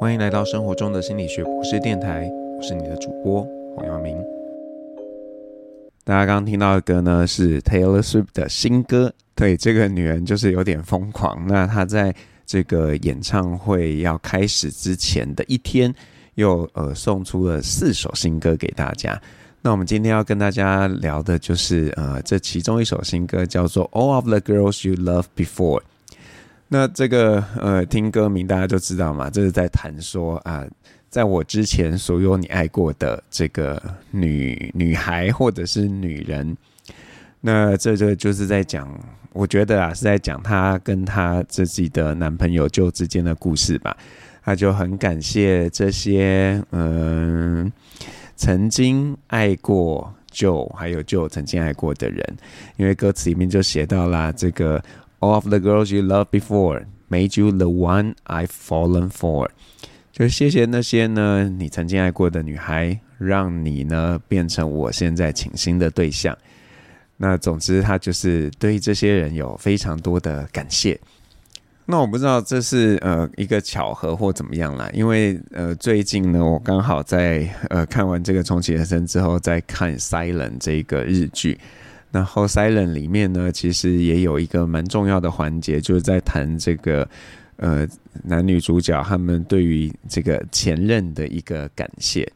欢迎来到生活中的心理学博士电台，我是你的主播黄耀明。大家刚刚听到的歌呢，是 Taylor Swift 的新歌。对，这个女人就是有点疯狂。那她在这个演唱会要开始之前的一天，又呃送出了四首新歌给大家。那我们今天要跟大家聊的就是呃这其中一首新歌叫做 All of the Girls You Loved Before。那这个呃，听歌名大家就知道嘛，这是在谈说啊，在我之前所有你爱过的这个女女孩或者是女人，那这个就是在讲，我觉得啊是在讲她跟她自己的男朋友就之间的故事吧。她就很感谢这些嗯、曾经爱过就还有就曾经爱过的人，因为歌词里面就写到了这个。All of the girls you loved before made you the one I've fallen for。就谢谢那些呢，你曾经爱过的女孩，让你呢变成我现在倾心的对象。那总之，他就是对这些人有非常多的感谢。那我不知道这是呃一个巧合或怎么样啦，因为呃最近呢，我刚好在呃看完这个重启人生之后，在看《Silent》这个日剧。然后《Silent》里面呢，其实也有一个蛮重要的环节，就是在谈这个呃男女主角他们对于这个前任的一个感谢。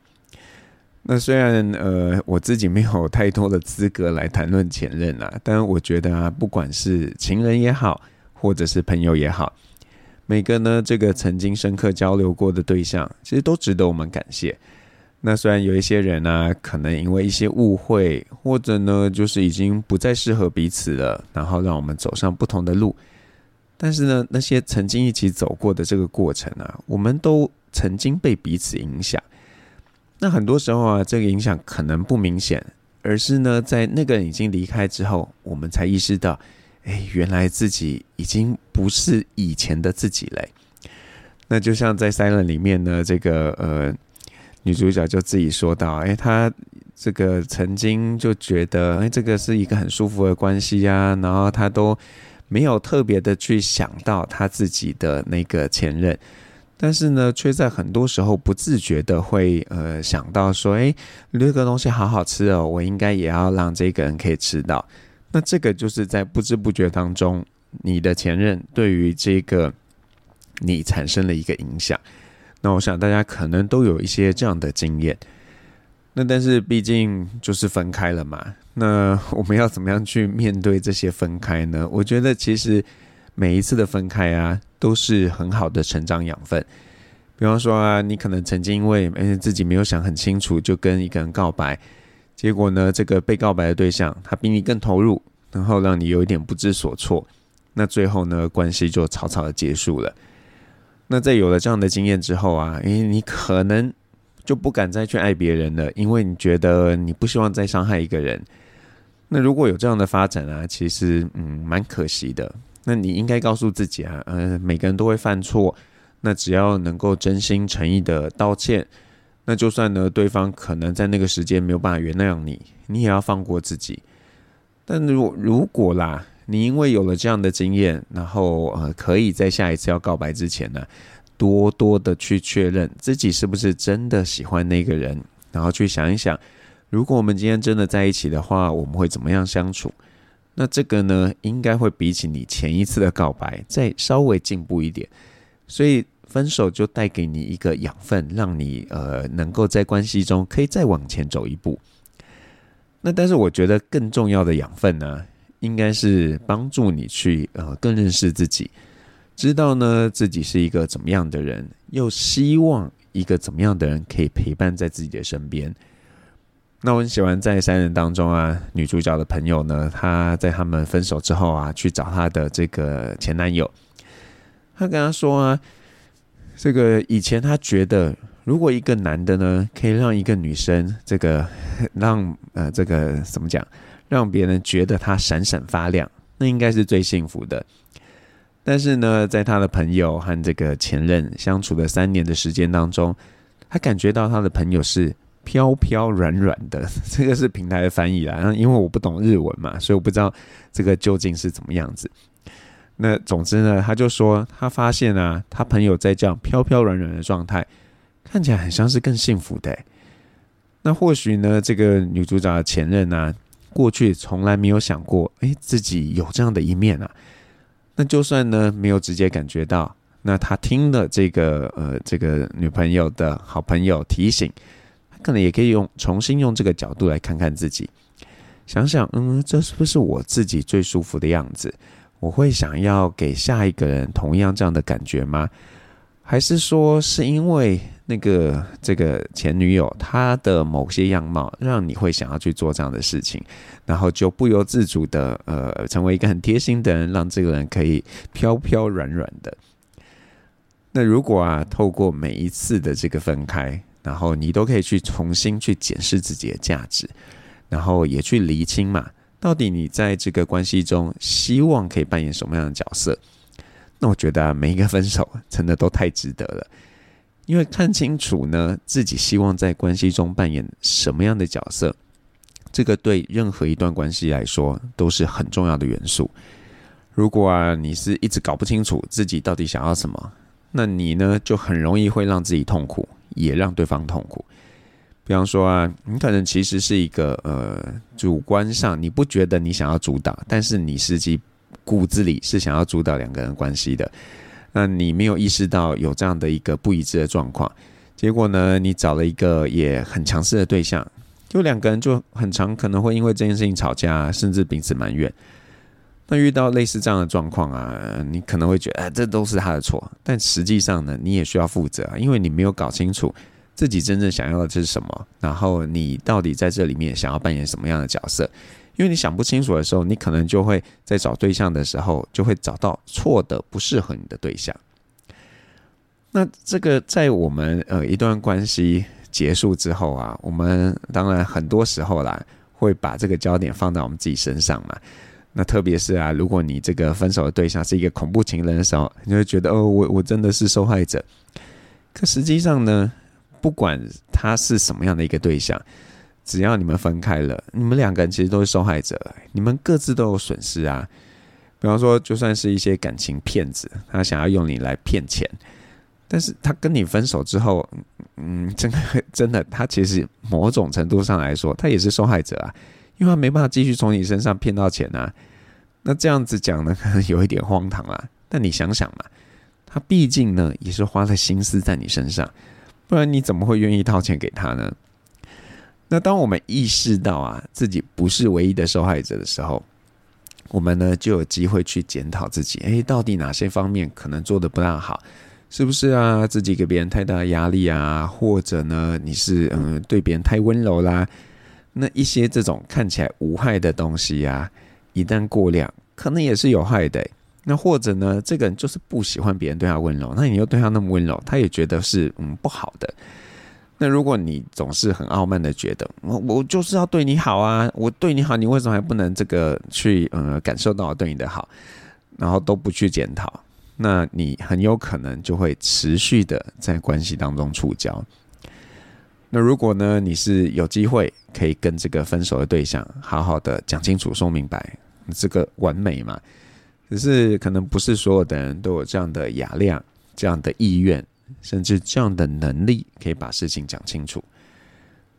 那虽然呃我自己没有太多的资格来谈论前任啊，但我觉得啊，不管是情人也好，或者是朋友也好，每个呢这个曾经深刻交流过的对象，其实都值得我们感谢。那虽然有一些人呢、可能因为一些误会，或者呢，就是已经不再适合彼此了，然后让我们走上不同的路。但是呢，那些曾经一起走过的这个过程啊，我们都曾经被彼此影响。那很多时候啊，这个影响可能不明显，而是呢，在那个人已经离开之后，我们才意识到，哎，原来自己已经不是以前的自己嘞。那就像在《Silent》里面呢，这个呃。女主角就自己说到：“哎，她这个曾经就觉得，哎，这个是一个很舒服的关系啊，然后她都没有特别的去想到她自己的那个前任，但是呢，却在很多时候不自觉的会呃想到说，哎，这个东西好好吃哦，我应该也要让这个人可以吃到。那这个就是在不知不觉当中，你的前任对于这个你产生了一个影响。”那我想大家可能都有一些这样的经验，那但是毕竟就是分开了嘛，那我们要怎么样去面对这些分开呢？我觉得其实每一次的分开啊，都是很好的成长养分。比方说啊，你可能曾经因为诶自己没有想很清楚，就跟一个人告白，结果呢，这个被告白的对象他比你更投入，然后让你有一点不知所措，那最后呢，关系就草草的结束了。那在有了这样的经验之后啊，诶，你可能就不敢再去爱别人了，因为你觉得你不希望再伤害一个人。那如果有这样的发展啊，其实嗯蛮可惜的。那你应该告诉自己啊，呃，每个人都会犯错，那只要能够真心诚意的道歉，那就算呢对方可能在那个时间没有办法原谅你，你也要放过自己。但如果如果啦。你因为有了这样的经验，然后呃，可以在下一次要告白之前呢，多多的去确认自己是不是真的喜欢那个人，然后去想一想，如果我们今天真的在一起的话，我们会怎么样相处？那这个呢，应该会比起你前一次的告白再稍微进步一点。所以分手就带给你一个养分，让你呃能够在关系中可以再往前走一步。那但是我觉得更重要的养分呢？应该是帮助你去呃更认识自己，知道呢自己是一个怎么样的人，又希望一个怎么样的人可以陪伴在自己的身边。那我很喜欢在三人当中啊，女主角的朋友呢，她在他们分手之后啊，去找她的这个前男友，她跟他说啊，这个以前她觉得，如果一个男的呢，可以让一个女生这个让呃这个怎么讲？让别人觉得他闪闪发亮，那应该是最幸福的。但是呢，在他的朋友和这个前任相处了三年的时间当中，他感觉到他的朋友是飘飘软软的。这个是平台的翻译啦，因为我不懂日文嘛，所以我不知道这个究竟是怎么样子。那总之呢，他就说他发现啊，他朋友在这样飘飘软软的状态，看起来很像是更幸福的。那或许呢，这个女主角的前任呢、过去从来没有想过，哎，自己有这样的一面啊。那就算呢没有直接感觉到，那他听了这个呃这个女朋友的好朋友提醒，他可能也可以用重新用这个角度来看看自己，想想嗯，这是不是我自己最舒服的样子？我会想要给下一个人同样这样的感觉吗？还是说是因为那个这个前女友她的某些样貌让你会想要去做这样的事情，然后就不由自主的呃成为一个很贴心的人，让这个人可以飘飘软软的。那如果啊透过每一次的这个分开，然后你都可以去重新去检视自己的价值，然后也去厘清嘛，到底你在这个关系中希望可以扮演什么样的角色？那我觉得啊，每一个分手 真的都太值得了，因为看清楚呢，自己希望在关系中扮演什么样的角色，这个对任何一段关系来说都是很重要的元素。如果啊，你是一直搞不清楚自己到底想要什么，那你呢就很容易会让自己痛苦，也让对方痛苦。比方说啊，你可能其实是一个呃，主观上你不觉得你想要主导，但是你实际。骨子里是想要主导两个人关系的，那你没有意识到有这样的一个不一致的状况，结果呢，你找了一个也很强势的对象，就两个人就很常可能会因为这件事情吵架，甚至彼此埋怨。那遇到类似这样的状况啊，你可能会觉得，哎，这都是他的错，但实际上呢，你也需要负责，因为你没有搞清楚自己真正想要的是什么，然后你到底在这里面想要扮演什么样的角色。因为你想不清楚的时候，你可能就会在找对象的时候，就会找到错的、不适合你的对象。那这个在我们呃一段关系结束之后啊，我们当然很多时候啦，会把这个焦点放在我们自己身上嘛。那特别是啊，如果你这个分手的对象是一个恐怖情人的时候，你就会觉得哦，我我真的是受害者。可实际上呢，不管他是什么样的一个对象。只要你们分开了，你们两个人其实都是受害者，你们各自都有损失啊。比方说，就算是一些感情骗子，他想要用你来骗钱，但是他跟你分手之后，嗯，真的真的，他其实某种程度上来说，他也是受害者啊，因为他没办法继续从你身上骗到钱啊。那这样子讲呢，可能有一点荒唐啦。但你想想嘛，他毕竟呢也是花了心思在你身上，不然你怎么会愿意掏钱给他呢？那当我们意识到啊，自己不是唯一的受害者的时候，我们呢就有机会去检讨自己，诶，到底哪些方面可能做得不大好？是不是啊？自己给别人太大的压力啊，或者呢，你是嗯对别人太温柔啦？那一些这种看起来无害的东西啊，一旦过量，可能也是有害的。那或者呢，这个人就是不喜欢别人对他温柔，那你又对他那么温柔，他也觉得是嗯不好的。那如果你总是很傲慢的觉得我我就是要对你好啊，我对你好，你为什么还不能这个去呃感受到我对你的好，然后都不去检讨，那你很有可能就会持续的在关系当中触礁。那如果呢，你是有机会可以跟这个分手的对象好好的讲清楚、说明白，这个完美嘛？只是可能不是所有的人都有这样的雅量、这样的意愿。甚至这样的能力可以把事情讲清楚。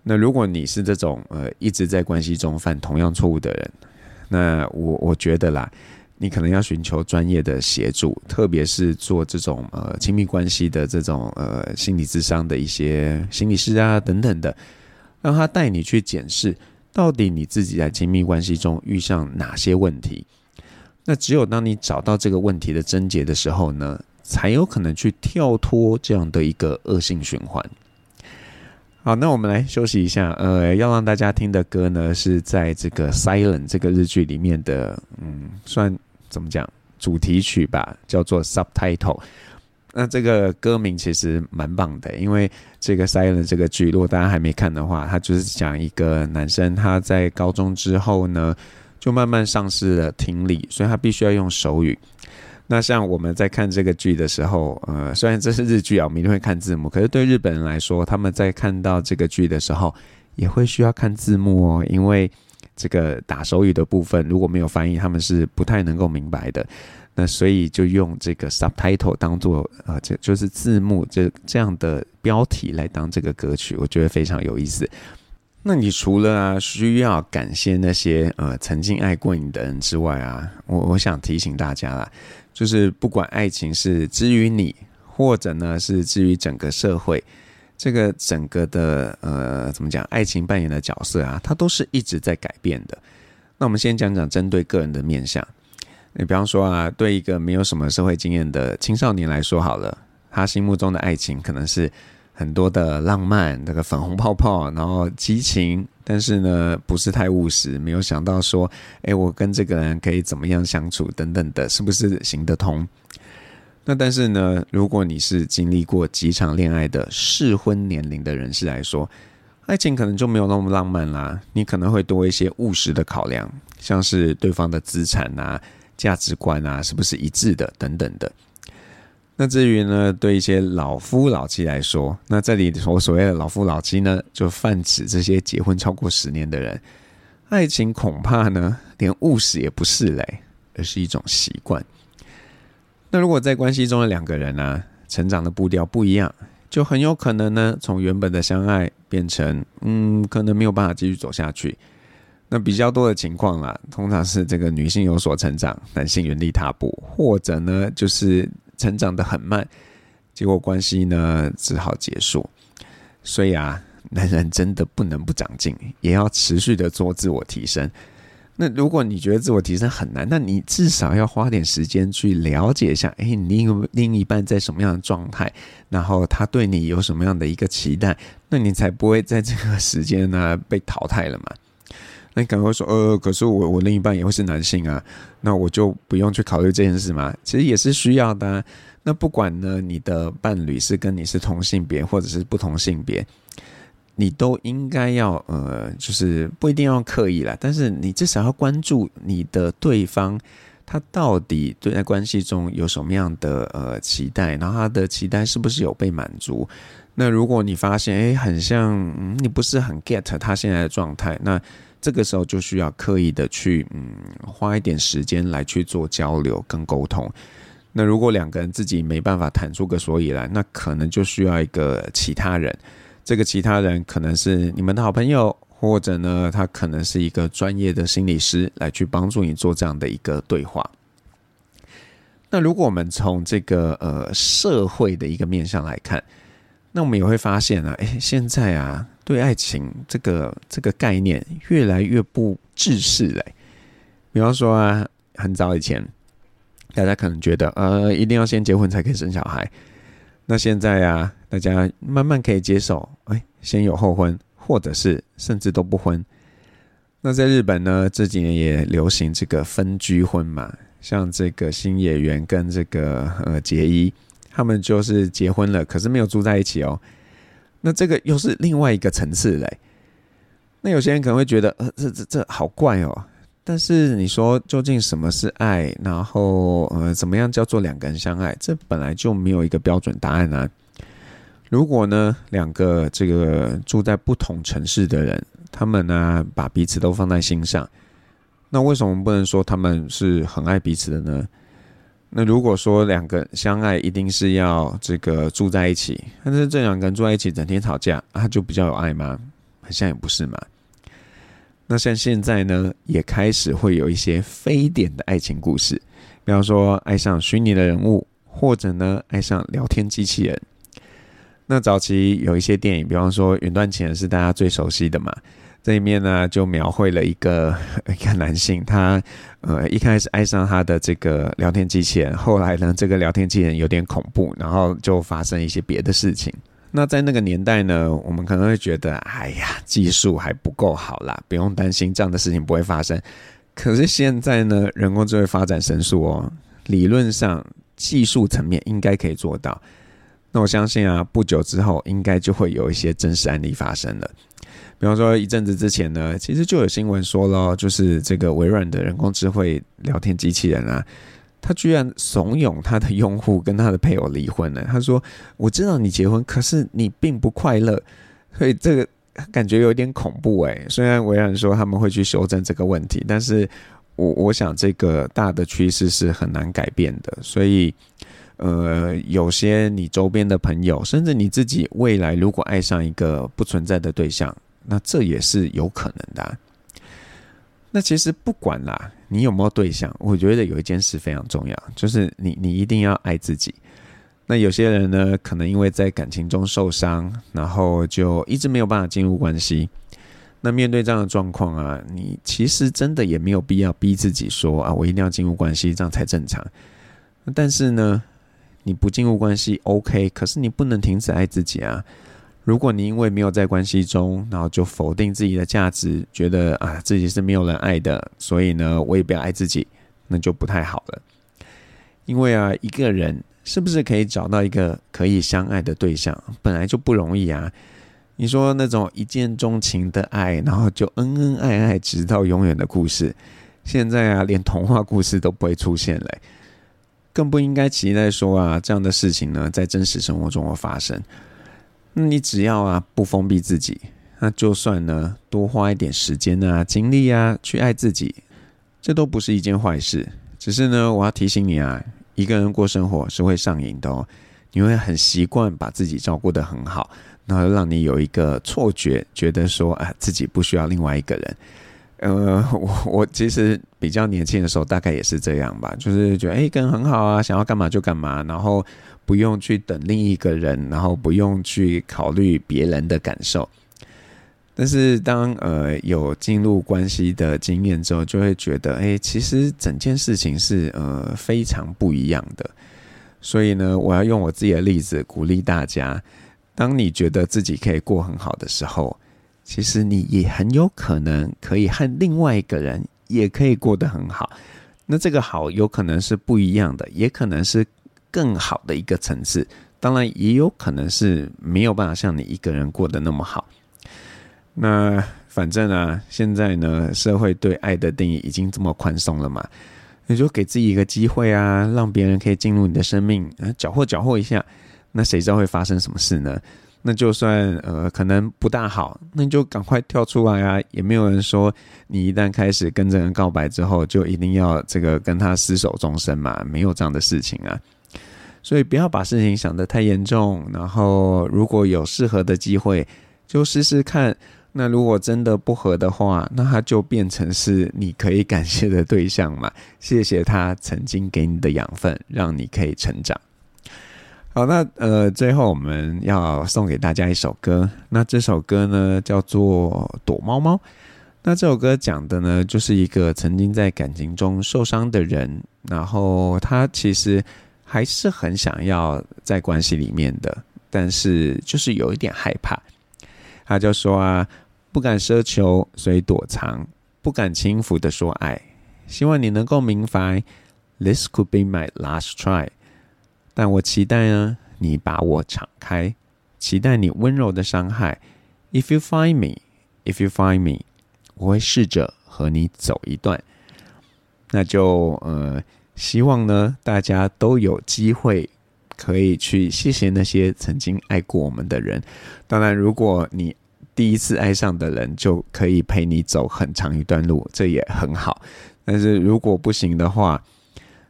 那如果你是这种呃一直在关系中犯同样错误的人，那我我觉得啦，你可能要寻求专业的协助，特别是做这种呃亲密关系的这种呃心理咨商的一些心理师啊等等的，让他带你去检视到底你自己在亲密关系中遇上哪些问题。那只有当你找到这个问题的症结的时候呢，才有可能去跳脱这样的一个恶性循环。好，那我们来休息一下。呃，要让大家听的歌呢，是在这个《Silent》这个日剧里面的，嗯，算怎么讲主题曲吧，叫做《Subtitle》。那这个歌名其实蛮棒的，因为这个《Silent》这个剧，如果大家还没看的话，它就是讲一个男生他在高中之后呢，就慢慢丧失了听力，所以他必须要用手语。那像我们在看这个剧的时候，呃，虽然这是日剧啊，我们一定会看字幕，可是对日本人来说，他们在看到这个剧的时候，也会需要看字幕哦，因为这个打手语的部分如果没有翻译，他们是不太能够明白的。那所以就用这个 subtitle 当做呃，这就是字幕这这样的标题来当这个歌曲，我觉得非常有意思。那你除了啊需要感谢那些呃曾经爱过你的人之外啊，我我想提醒大家啦，就是不管爱情是之于你，或者呢是之于整个社会，这个整个的呃怎么讲，爱情扮演的角色啊，它都是一直在改变的。那我们先讲讲针对个人的面相。你比方说啊，对一个没有什么社会经验的青少年来说，好了，他心目中的爱情可能是很多的浪漫，那个粉红泡泡，然后激情，但是呢，不是太务实，没有想到说，哎，我跟这个人可以怎么样相处等等的，是不是行得通？那但是呢，如果你是经历过几场恋爱的适婚年龄的人士来说，爱情可能就没有那么浪漫啦，你可能会多一些务实的考量，像是对方的资产啊。价值观啊，是不是一致的？等等的。那至于呢，对一些老夫老妻来说，那这里我所谓的老夫老妻呢，就泛指这些结婚超过十年的人，爱情恐怕呢，连务实也不是嘞，而是一种习惯。那如果在关系中的两个人呢、成长的步调不一样，就很有可能呢，从原本的相爱变成，嗯，可能没有办法继续走下去。那比较多的情况啦，通常是这个女性有所成长，男性原地踏步，或者呢就是成长的很慢，结果关系呢只好结束。所以啊，男人真的不能不长进，也要持续的做自我提升。那如果你觉得自我提升很难，那你至少要花点时间去了解一下，哎，你另另一半在什么样的状态，然后他对你有什么样的一个期待，那你才不会在这个时间呢被淘汰了嘛。那你可能会说，呃，可是我我另一半也会是男性啊，那我就不用去考虑这件事吗？其实也是需要的。那不管呢，你的伴侣是跟你是同性别或者是不同性别，你都应该要呃，就是不一定要刻意啦，但是你至少要关注你的对方，他到底对待关系中有什么样的呃期待，然后他的期待是不是有被满足？那如果你发现，诶，很像，嗯，你不是很 get 他现在的状态，那这个时候就需要刻意的去，嗯，花一点时间来去做交流跟沟通。那如果两个人自己没办法谈出个所以然，那可能就需要一个其他人。这个其他人可能是你们的好朋友，或者呢，他可能是一个专业的心理师来去帮助你做这样的一个对话。那如果我们从这个呃社会的一个面向来看，那我们也会发现啊，诶，现在啊，对爱情这个这个概念越来越不正式嘞。比方说啊，很早以前，大家可能觉得，呃，一定要先结婚才可以生小孩。那现在啊，大家慢慢可以接受，哎，先有后婚，或者是甚至都不婚。那在日本呢，这几年也流行这个分居婚嘛，像这个星野源跟这个呃结衣。他们就是结婚了，可是没有住在一起哦。那这个又是另外一个层次嘞。那有些人可能会觉得，呃，这这这好怪哦。但是你说究竟什么是爱？然后呃，怎么样叫做两个人相爱？这本来就没有一个标准答案啊。如果呢，两个这个住在不同城市的人，他们呢把彼此都放在心上，那为什么不能说他们是很爱彼此的呢？那如果说两个相爱一定是要这个住在一起，但是这两个人住在一起整天吵架，他就比较有爱吗？好像也不是嘛。那像现在呢，也开始会有一些非典的爱情故事，比方说爱上虚拟的人物，或者呢爱上聊天机器人。那早期有一些电影，比方说《云端情人》是大家最熟悉的嘛。这一面呢，就描绘了一个 一个男性，他呃一开始爱上他的这个聊天机器人，后来呢，这个聊天机器人有点恐怖，然后就发生一些别的事情。那在那个年代呢，我们可能会觉得，哎呀，技术还不够好啦，不用担心这样的事情不会发生。可是现在呢，人工智慧发展神速哦，理论上技术层面应该可以做到。那我相信啊，不久之后应该就会有一些真实案例发生了。比方说，一阵子之前呢，其实就有新闻说了，就是这个微软的人工智慧聊天机器人啊，他居然怂恿他的用户跟他的配偶离婚了。他说：“我知道你结婚，可是你并不快乐，所以这个感觉有点恐怖诶。虽然微软说他们会去修正这个问题，但是我我想这个大的趋势是很难改变的，所以呃，有些你周边的朋友，甚至你自己未来如果爱上一个不存在的对象，那这也是有可能的。那其实不管啦，你有没有对象，我觉得有一件事非常重要，就是你你一定要爱自己。那有些人呢，可能因为在感情中受伤，然后就一直没有办法进入关系。那面对这样的状况啊，你其实真的也没有必要逼自己说啊，我一定要进入关系，这样才正常。但是呢，你不进入关系 OK，可是你不能停止爱自己啊。如果你因为没有在关系中，然后就否定自己的价值，觉得啊自己是没有人爱的，所以呢，我也不要爱自己，那就不太好了。因为啊，一个人。是不是可以找到一个可以相爱的对象？本来就不容易啊！你说那种一见钟情的爱，然后就恩恩爱爱直到永远的故事，现在啊，连童话故事都不会出现嘞，更不应该期待说啊，这样的事情呢，在真实生活中会发生。那你只要啊，不封闭自己，那就算呢，多花一点时间啊、精力啊，去爱自己，这都不是一件坏事。只是呢，我要提醒你啊。一个人过生活是会上瘾的哦，你会很习惯把自己照顾得很好，然后让你有一个错觉，觉得说啊自己不需要另外一个人。呃，我我其实比较年轻的时候大概也是这样吧，就是觉得哎，跟很好啊，想要干嘛就干嘛，然后不用去等另一个人，然后不用去考虑别人的感受。但是当呃有进入关系的经验之后，就会觉得，哎，其实整件事情是呃非常不一样的。所以呢，我要用我自己的例子鼓励大家：当你觉得自己可以过很好的时候，其实你也很有可能可以和另外一个人也可以过得很好。那这个好有可能是不一样的，也可能是更好的一个层次。当然，也有可能是没有办法像你一个人过得那么好。那反正啊，现在呢，社会对爱的定义已经这么宽松了嘛，你就给自己一个机会啊，让别人可以进入你的生命，啊，搅和搅和一下，那谁知道会发生什么事呢？那就算呃可能不大好，那你就赶快跳出来啊！也没有人说你一旦开始跟这人告白之后，就一定要这个跟他厮守终身嘛，没有这样的事情啊。所以不要把事情想得太严重，然后如果有适合的机会，就试试看。那如果真的不合的话，那他就变成是你可以感谢的对象嘛？谢谢他曾经给你的养分，让你可以成长。好，那呃，最后我们要送给大家一首歌。那这首歌呢，叫做《躲猫猫》。那这首歌讲的呢，就是一个曾经在感情中受伤的人，然后他其实还是很想要在关系里面的，但是就是有一点害怕。他就说啊。不敢奢求，所以躲藏；不敢轻浮的说爱。希望你能够明白，This could be my last try。但我期待呢，你把我敞开，期待你温柔的伤害。If you find me, if you find me，我会试着和你走一段。那就呃，希望呢，大家都有机会可以去谢谢那些曾经爱过我们的人。当然，如果你第一次爱上的人就可以陪你走很长一段路，这也很好。但是如果不行的话，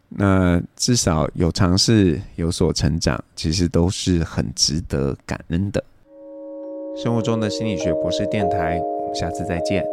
那至少有尝试、有所成长，其实都是很值得感恩的。生活中的心理学博士电台，我们下次再见。